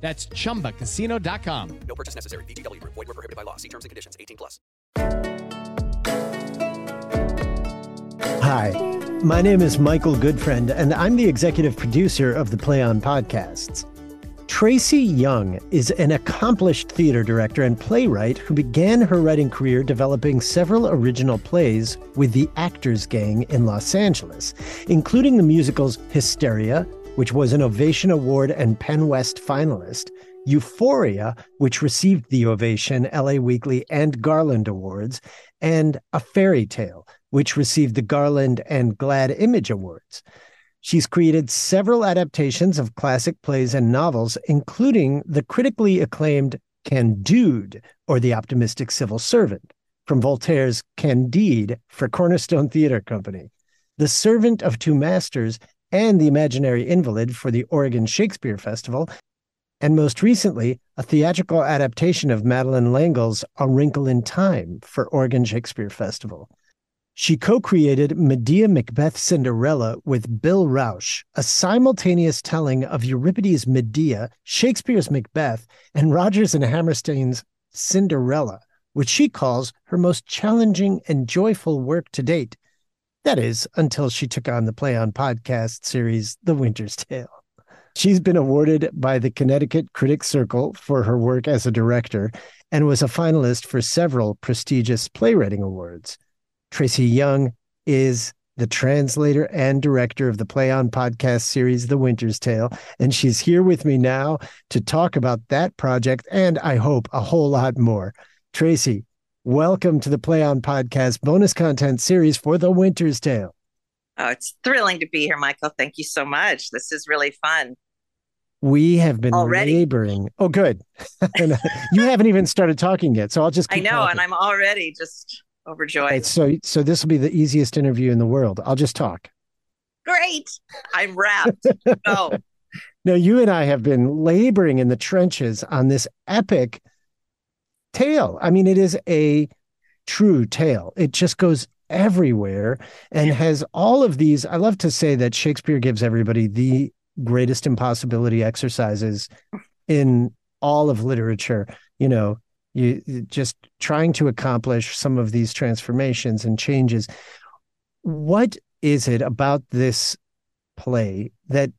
That's chumbacasino.com. No purchase necessary. VGW Group. Void were prohibited by law. See terms and conditions. 18 plus. Hi, my name is Michael Goodfriend, and I'm the executive producer of the Play On podcasts. Tracy Young is an accomplished theater director and playwright who began her writing career developing several original plays with the Actors Gang in Los Angeles, including the musicals Hysteria, which was an Ovation Award and PEN West finalist, Euphoria, which received the Ovation, LA Weekly, and Garland Awards, and A Fairy Tale, which received the Garland and Glad Image Awards. She's created several adaptations of classic plays and novels, including the critically acclaimed Candide, or The Optimistic Civil Servant, from Voltaire's Candide for Cornerstone Theater Company, The Servant of Two Masters, and The Imaginary Invalid for the Oregon Shakespeare Festival, and most recently, a theatrical adaptation of Madeleine L'Engle's A Wrinkle in Time for Oregon Shakespeare Festival. She co created Medea Macbeth Cinderella with Bill Rauch, a simultaneous telling of Euripides' Medea, Shakespeare's Macbeth, and Rodgers and Hammerstein's Cinderella, which she calls her most challenging and joyful work to date. That is, until she took on the Play On podcast series, The Winter's Tale. She's been awarded by the Connecticut Critics Circle for her work as a director and was a finalist for several prestigious playwriting awards. Tracy Young is the translator and director of the Play On podcast series, The Winter's Tale. And she's here with me now to talk about that project and I hope a whole lot more. Tracy, welcome to the Play On podcast bonus content series for The Winter's Tale. Oh, it's thrilling to be here, Michael. Thank you so much. This is really fun. We have been Already? laboring. Oh, good. You haven't even started talking yet, so I'll just. I know, talking. and I'm already just overjoyed. Right, so, so this will be the easiest interview in the world. I'll just talk. Great. I'm wrapped. Go. No, you and I have been laboring in the trenches on this epic tale. I mean, it is a true tale. It just goes everywhere and has all of these. I love to say that Shakespeare gives everybody the greatest impossibility exercises in all of literature. You know, you just trying to accomplish some of these transformations and changes. What is it about this play that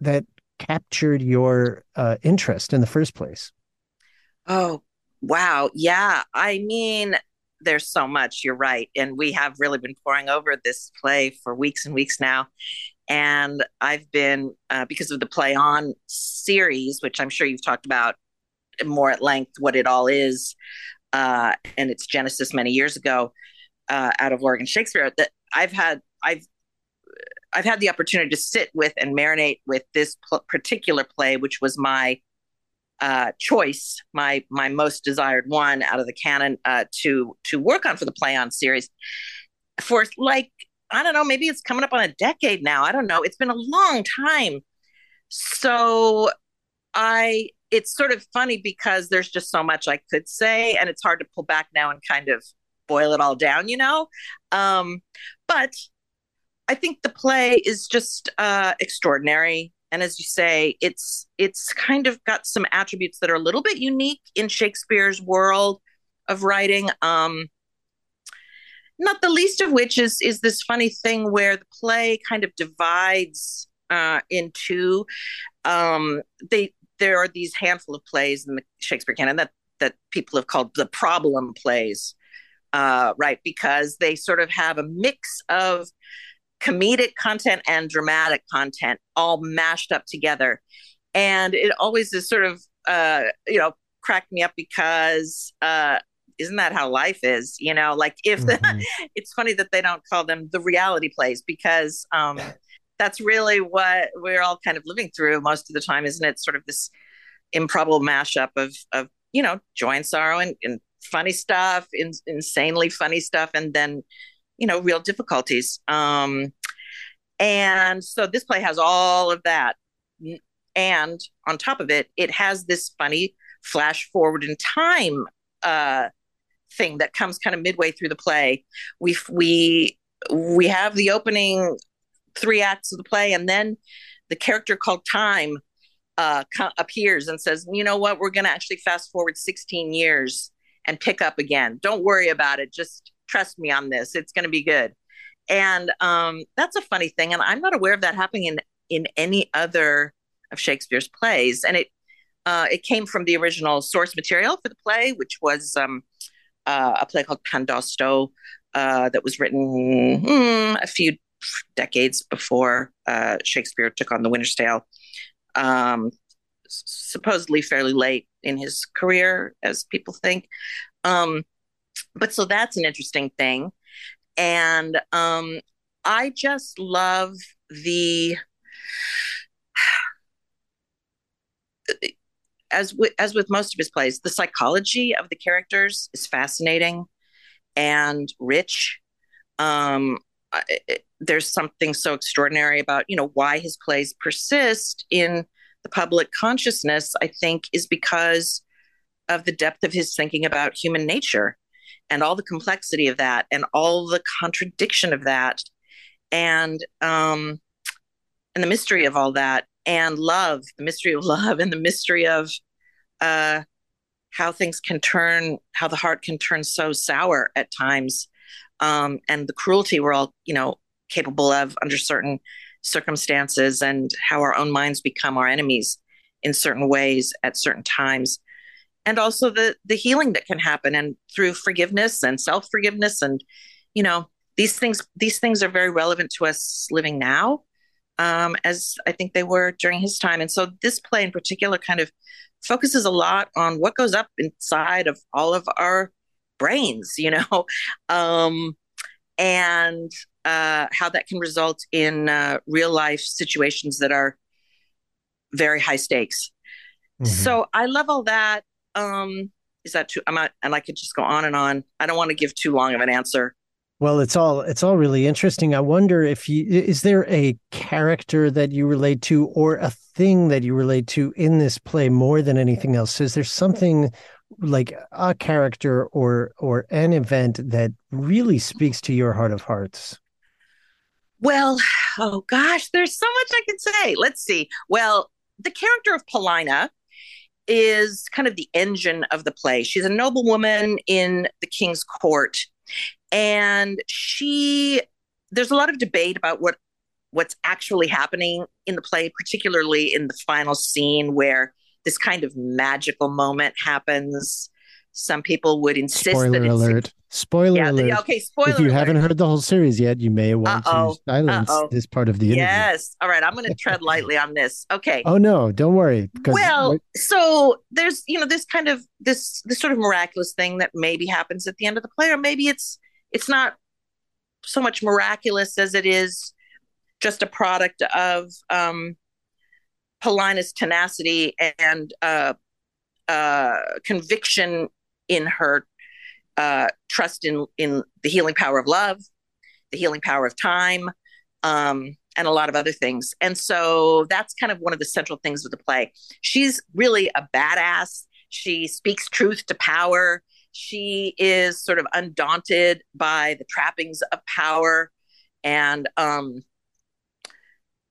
that captured your uh, interest in the first place? Oh, wow. Yeah. I mean, there's so much. You're right. And we have really been pouring over this play for weeks and weeks now. And I've been, uh, because of the Play On series, which I'm sure you've talked about more at length, what it all is, uh, and its genesis many years ago uh, out of Oregon Shakespeare, that I've had, I've, I've had the opportunity to sit with and marinate with this pl- particular play, which was my uh, choice, my my most desired one out of the canon uh, to to work on for the Play On series for like I don't know, maybe it's coming up on a decade now. I don't know. It's been a long time. So I it's sort of funny because there's just so much I could say and it's hard to pull back now and kind of boil it all down, you know. Um but I think the play is just uh extraordinary and as you say it's it's kind of got some attributes that are a little bit unique in Shakespeare's world of writing um not the least of which is is this funny thing where the play kind of divides uh into um they there are these handful of plays in the Shakespeare canon that that people have called the problem plays uh right? Because they sort of have a mix of comedic content and dramatic content all mashed up together and it always is sort of uh you know cracked me up because uh isn't that how life is you know like if the, Mhm. it's funny that they don't call them the reality plays because um that's really what we're all kind of living through most of the time, isn't it? Sort of this improbable mashup of of you know joy and sorrow and, and funny stuff, in, insanely funny stuff, and then you know real difficulties. Um, and so this play has all of that, and on top of it, it has this funny flash forward in time uh, thing that comes kind of midway through the play. We we we have the opening three acts of the play, and then the character called Time uh, co- appears and says, "You know what? We're going to actually fast forward 16 years and pick up again. Don't worry about it. Just trust me on this. It's going to be good." And um, that's a funny thing, and I'm not aware of that happening in in any other of Shakespeare's plays. And it uh, it came from the original source material for the play, which was um, uh, a play called Pandosto uh, that was written hmm, a few decades before uh, Shakespeare took on The Winter's Tale. Um, supposedly fairly late in his career, as people think. Um, but so that's an interesting thing. And um, I just love the as with, as with most of his plays, the psychology of the characters is fascinating and rich. Um, it, there's something so extraordinary about you know why his plays persist in the public consciousness. I think is because of the depth of his thinking about human nature and all the complexity of that and all the contradiction of that and um and the mystery of all that and love the mystery of love and the mystery of uh, how things can turn, how the heart can turn so sour at times, um, and the cruelty we're all, you know, capable of under certain circumstances, and how our own minds become our enemies in certain ways at certain times, and also the the healing that can happen, and through forgiveness and self forgiveness, and you know, these things these things are very relevant to us living now um, as I think they were during his time. And so this play in particular kind of focuses a lot on what goes up inside of all of our brains, you know, um, and uh, how that can result in uh, real life situations that are very high stakes. Mm-hmm. So I love all that. Um, is that too? I'm not, and I could just go on and on. I don't want to give too long of an answer. Well, it's all it's all really interesting. I wonder if you is there a character that you relate to or a thing that you relate to in this play more than anything else? Is there something like a character or or an event that really speaks to your heart of hearts? Well, oh gosh, there's so much I can say. Let's see. Well, the character of Paulina is kind of the engine of the play. She's a noblewoman in the king's court and she there's a lot of debate about what what's actually happening in the play particularly in the final scene where this kind of magical moment happens some people would insist spoiler that alert spoiler yeah, alert okay spoiler if you alert. haven't heard the whole series yet you may want Uh-oh. to silence Uh-oh. this part of the interview yes all right i'm going to tread lightly on this okay oh no don't worry well so there's you know this kind of this this sort of miraculous thing that maybe happens at the end of the play or maybe it's it's not so much miraculous as it is just a product of um, Paulina's tenacity and uh, uh, conviction in her uh, trust in in the healing power of love, the healing power of time, um, and a lot of other things. And so that's kind of one of the central things of the play. She's really a badass. She speaks truth to power she is sort of undaunted by the trappings of power and um,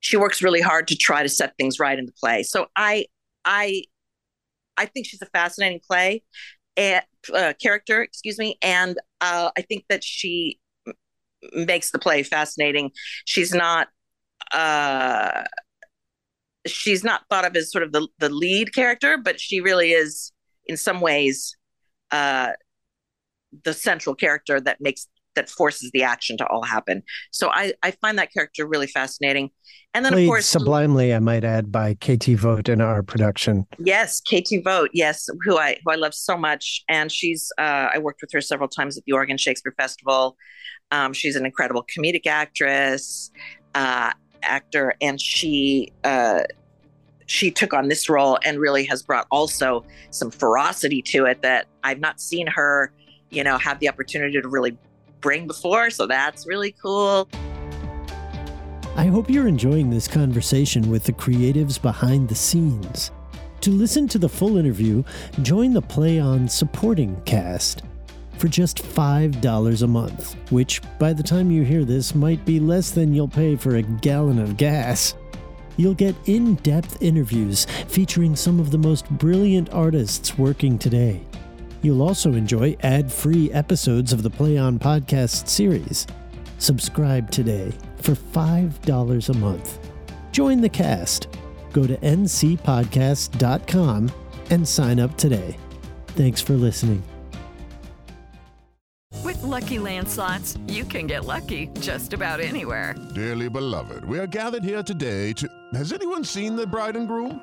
she works really hard to try to set things right in the play so i i i think she's a fascinating play uh, character excuse me and uh, i think that she makes the play fascinating. She's not uh she's not thought of as sort of the the lead character but she really is in some ways uh, the central character that makes that forces the action to all happen. So I I find that character really fascinating. And then played of course sublimely i might add by KT Vogt in our production Yes, KT Vogt, Yes, who I who I love so much, and she's uh, I worked with her several times at the Oregon Shakespeare Festival. Um, she's an incredible comedic actress, uh, actor, and she uh, she took on this role and really has brought also some ferocity to it that I've not seen her, you know, have the opportunity to really bring before. So that's really cool. I hope you're enjoying this conversation with the creatives behind the scenes. To listen to the full interview, join the Play On supporting cast for just $5 a month, which by the time you hear this might be less than you'll pay for a gallon of gas. You'll get in depth interviews featuring some of the most brilliant artists working today. You'll also enjoy ad free episodes of the Play On podcast series. Subscribe today for $5 a month. Join the cast. Go to ncpodcast.com and sign up today. Thanks for listening. With Lucky Land slots, you can get lucky just about anywhere. Dearly beloved, we are gathered here today to. Has anyone seen the bride and groom?